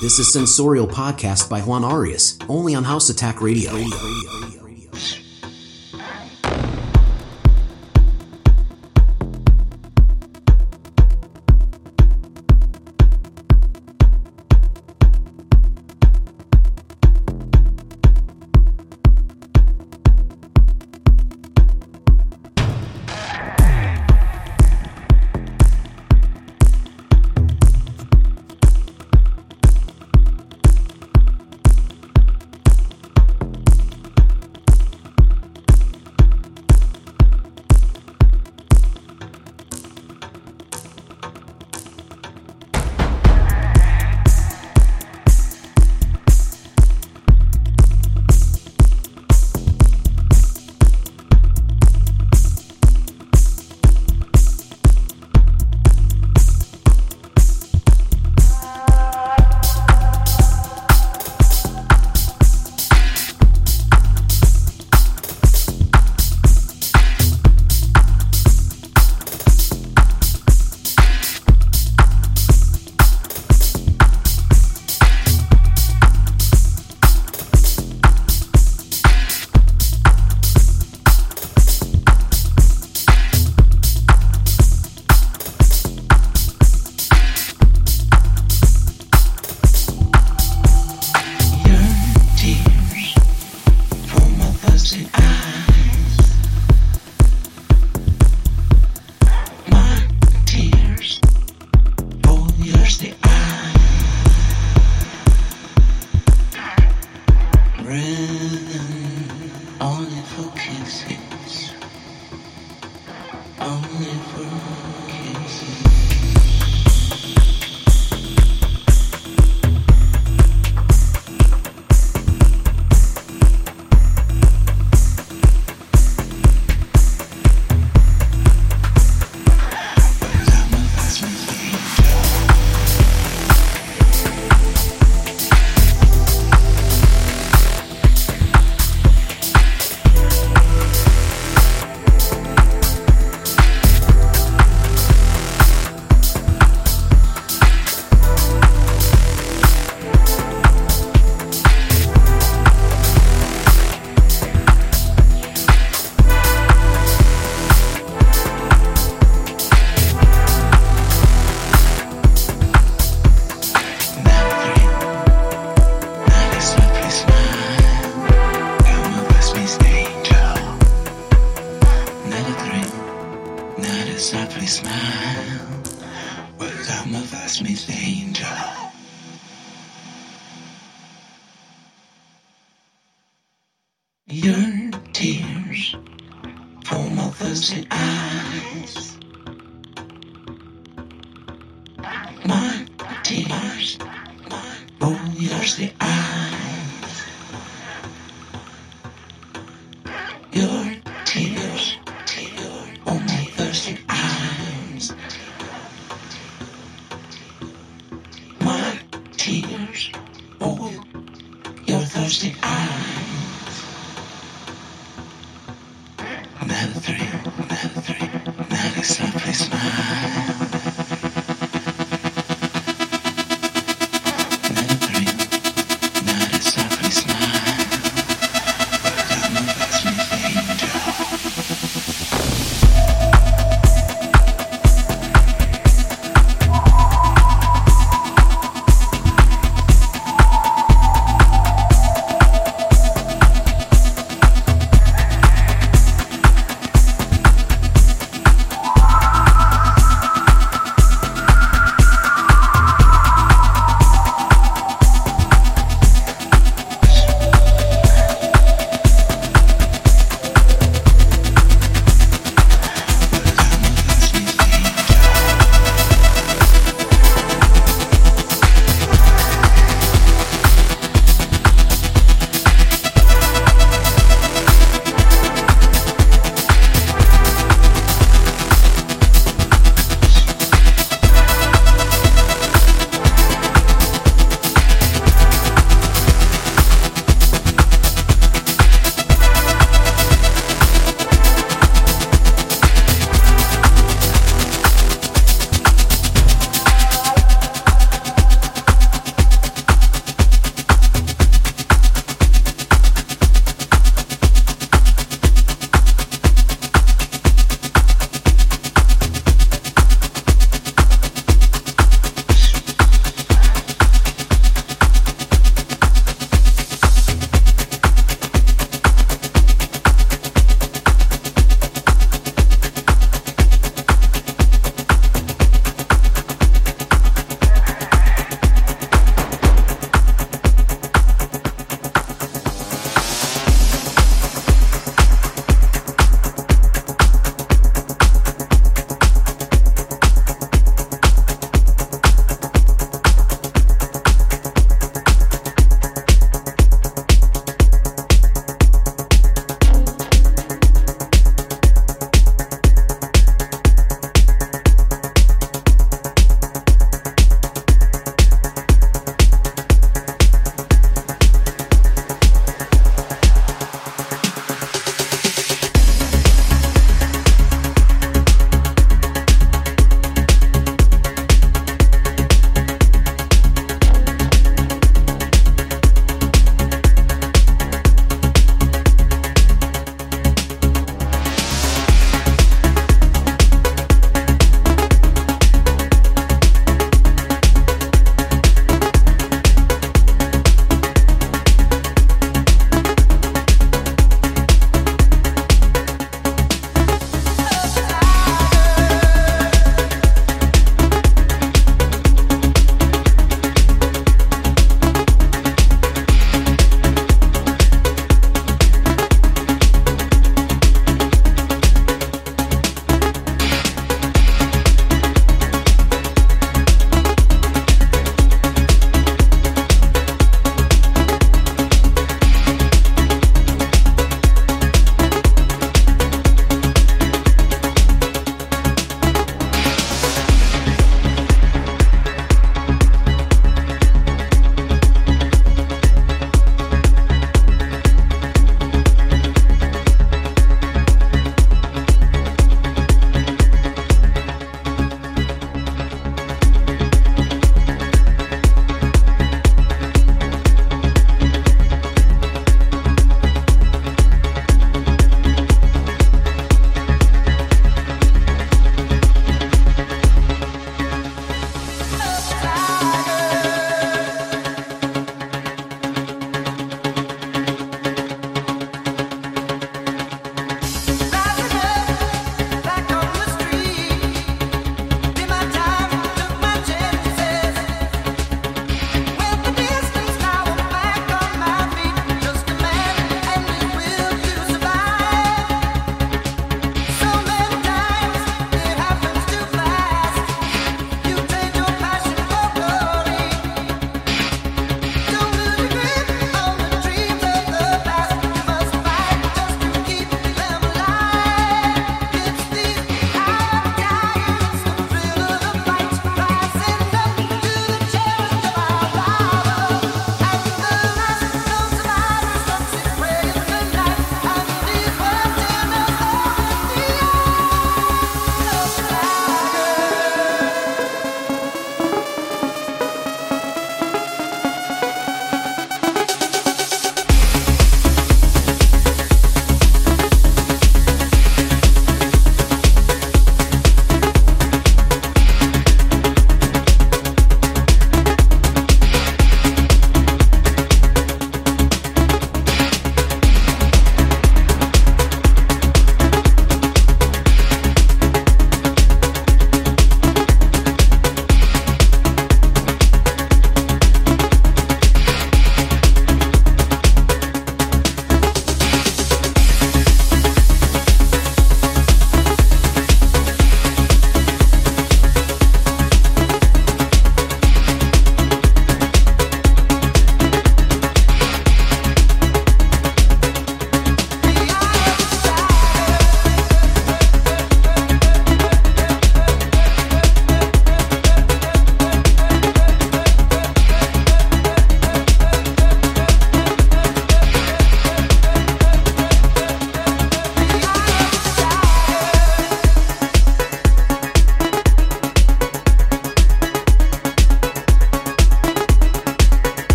This is Sensorial Podcast by Juan Arias, only on House Attack Radio. You are Tears. Oh, your thirsty eyes.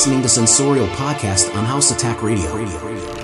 Listening to Sensorial Podcast on House Attack Radio. We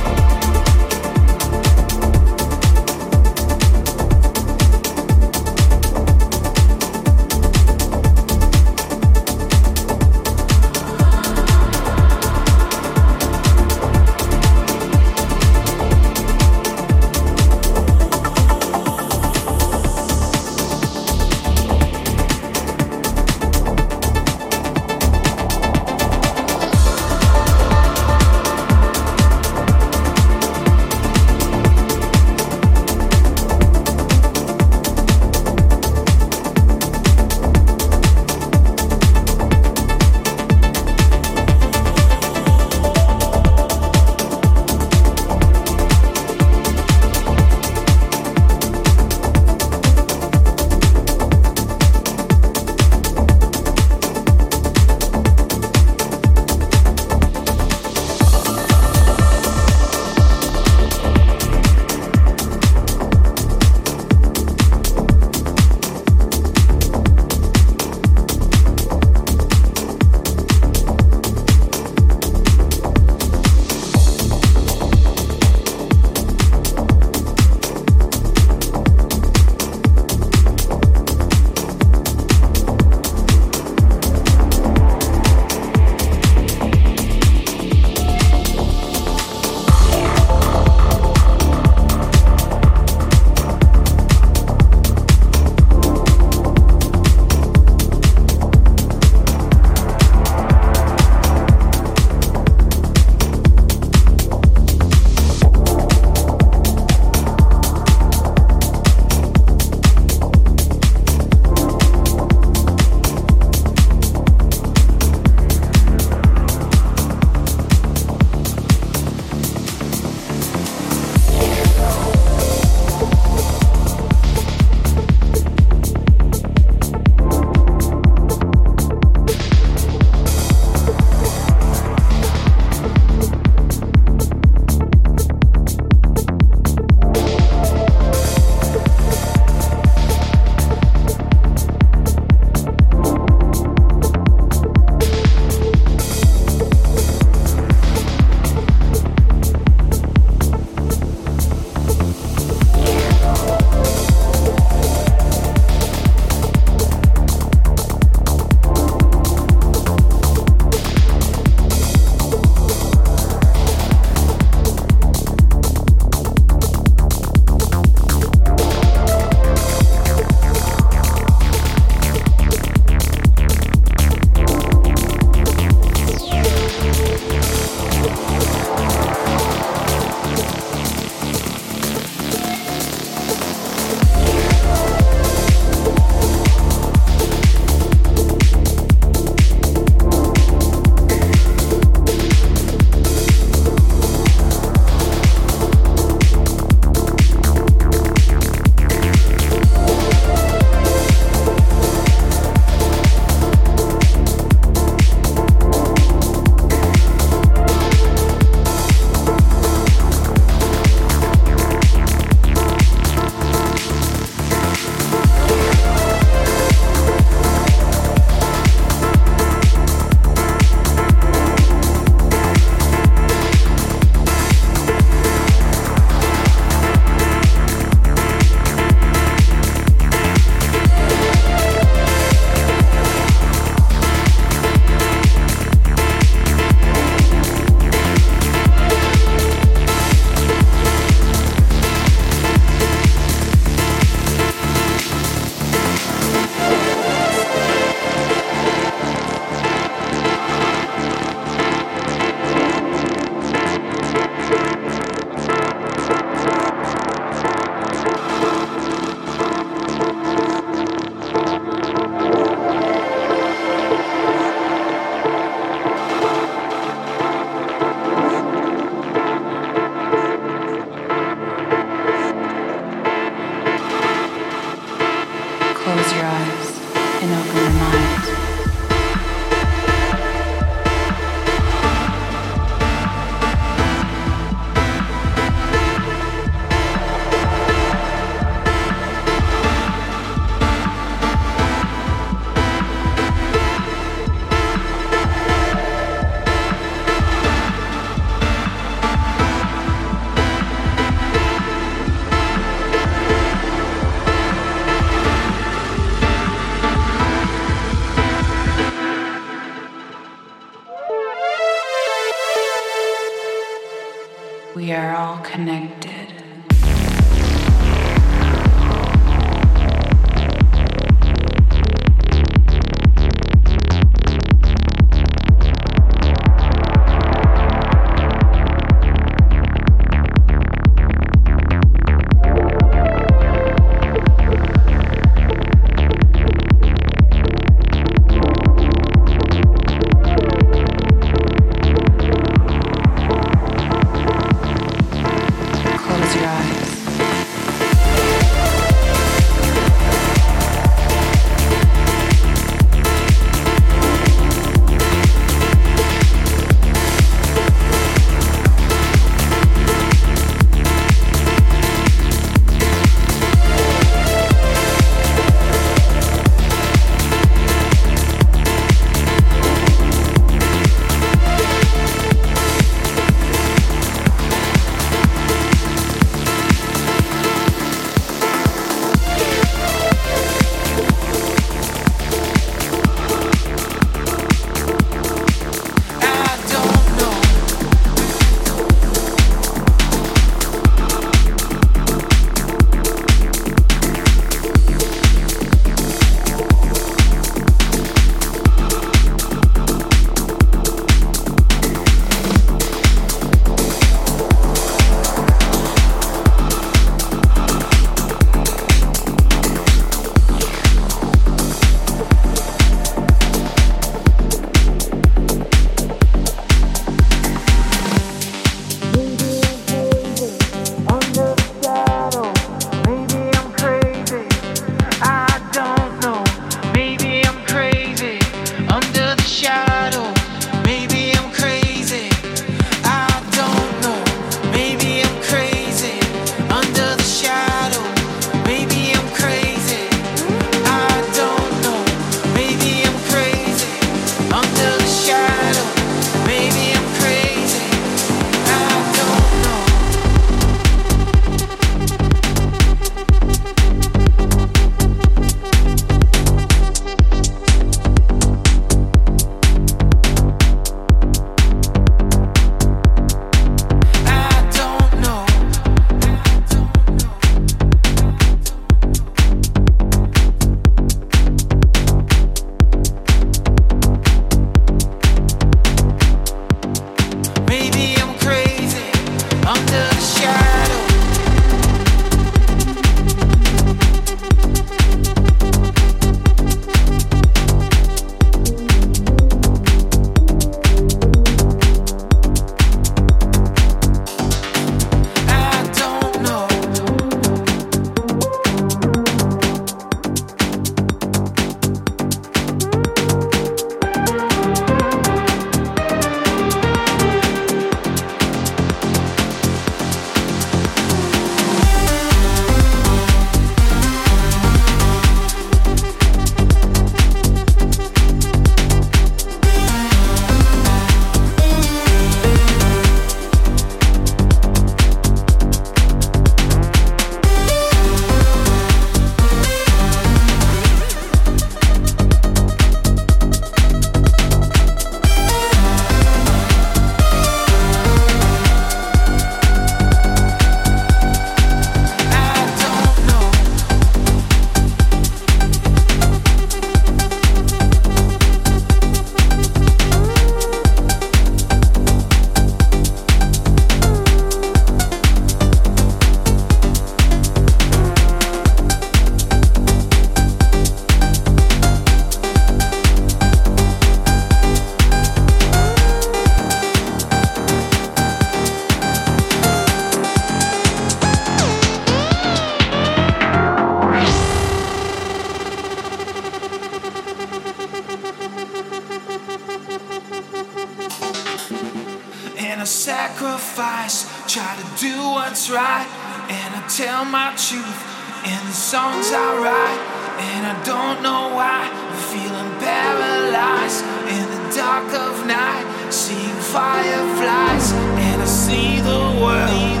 right, and I tell my truth in the songs I write, and I don't know why I'm feeling paralyzed in the dark of night, seeing fireflies, and I see the world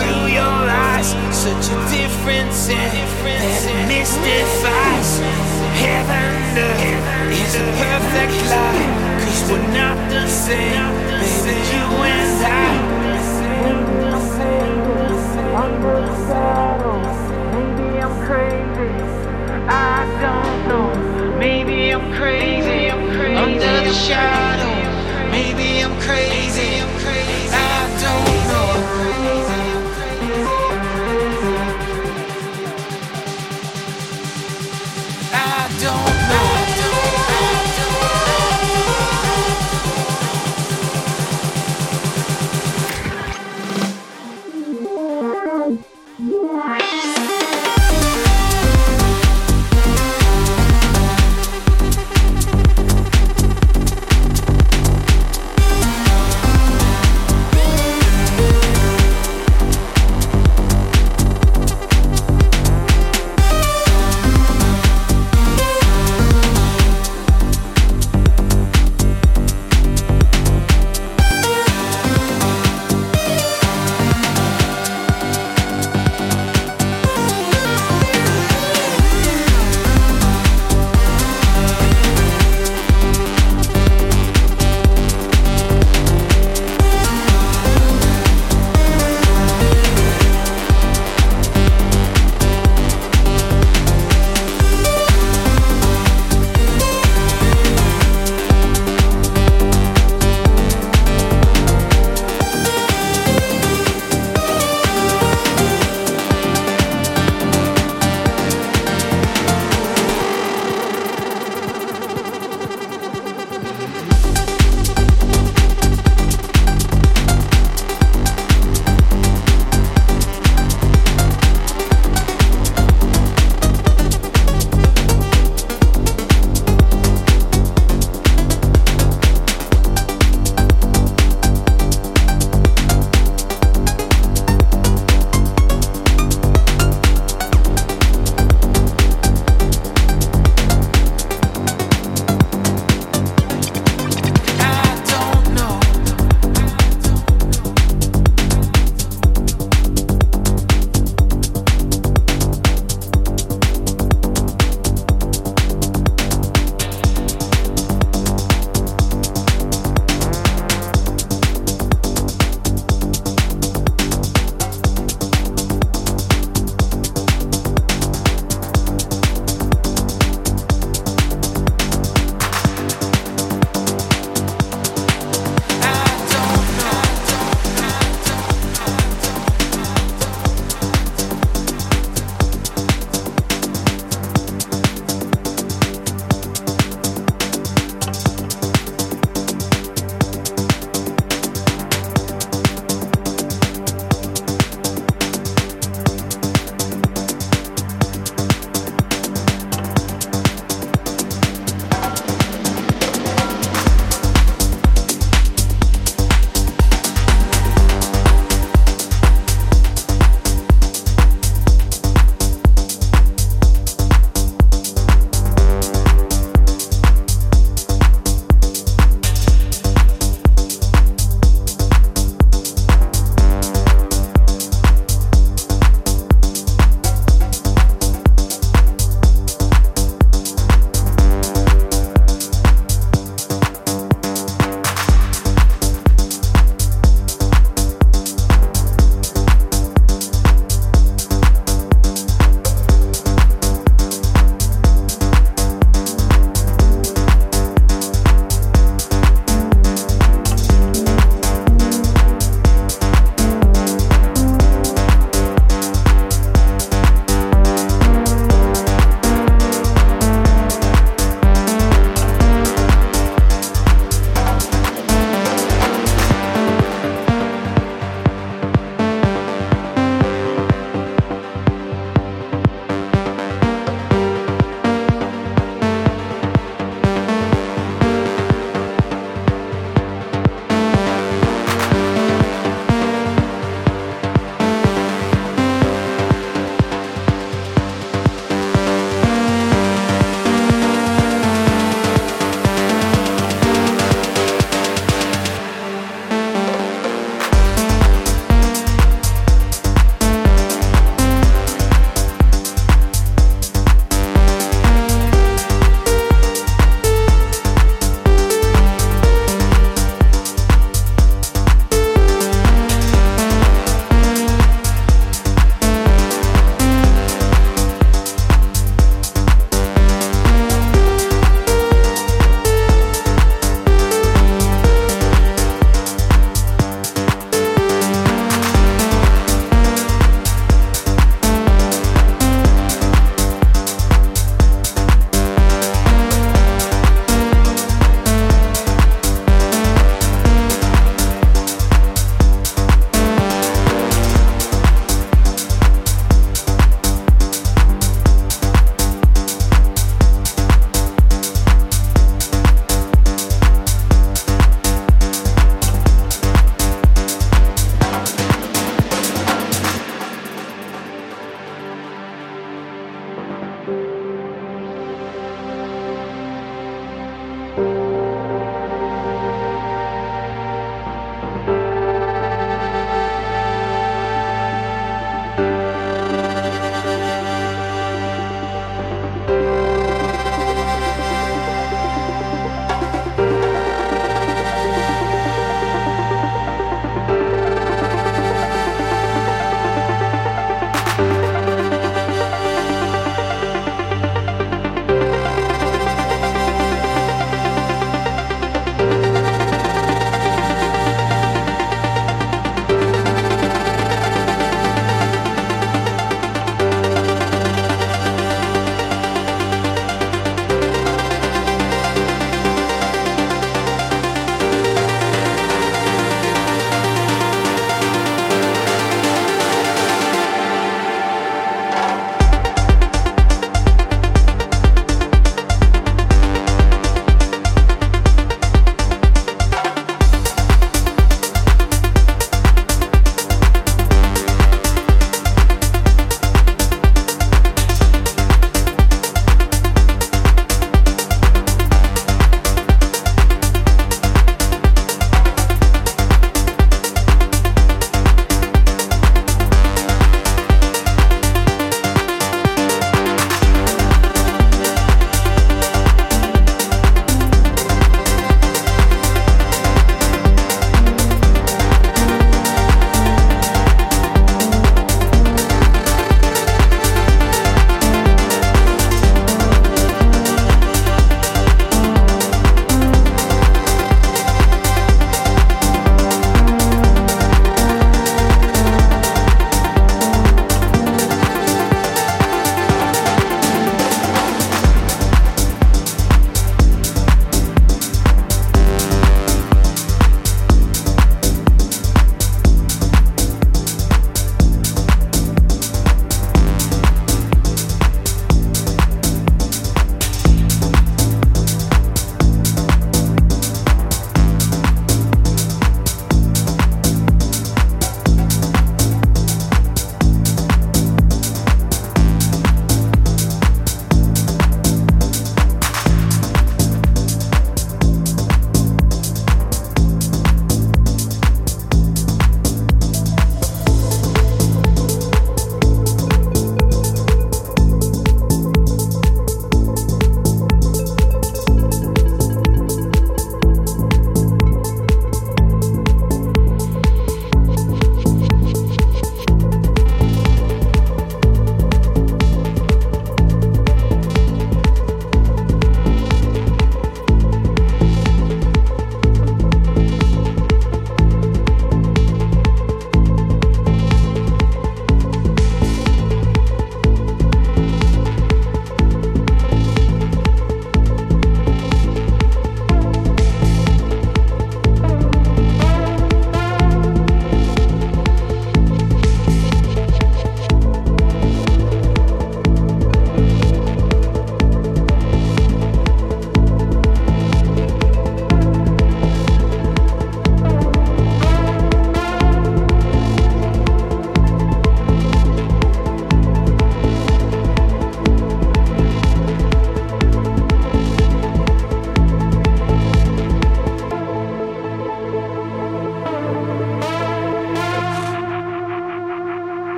through your eyes, such a difference in that mystifies. Heaven is a perfect lie, cause we're not the same, baby, you and I under the. Maybe I'm crazy. I don't know. Maybe I'm crazy. I'm crazy. Under the shadow. Maybe I'm crazy. I'm crazy. I don't know.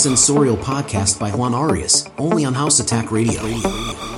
Sensorial Podcast by Juan Arias, only on House Attack Radio.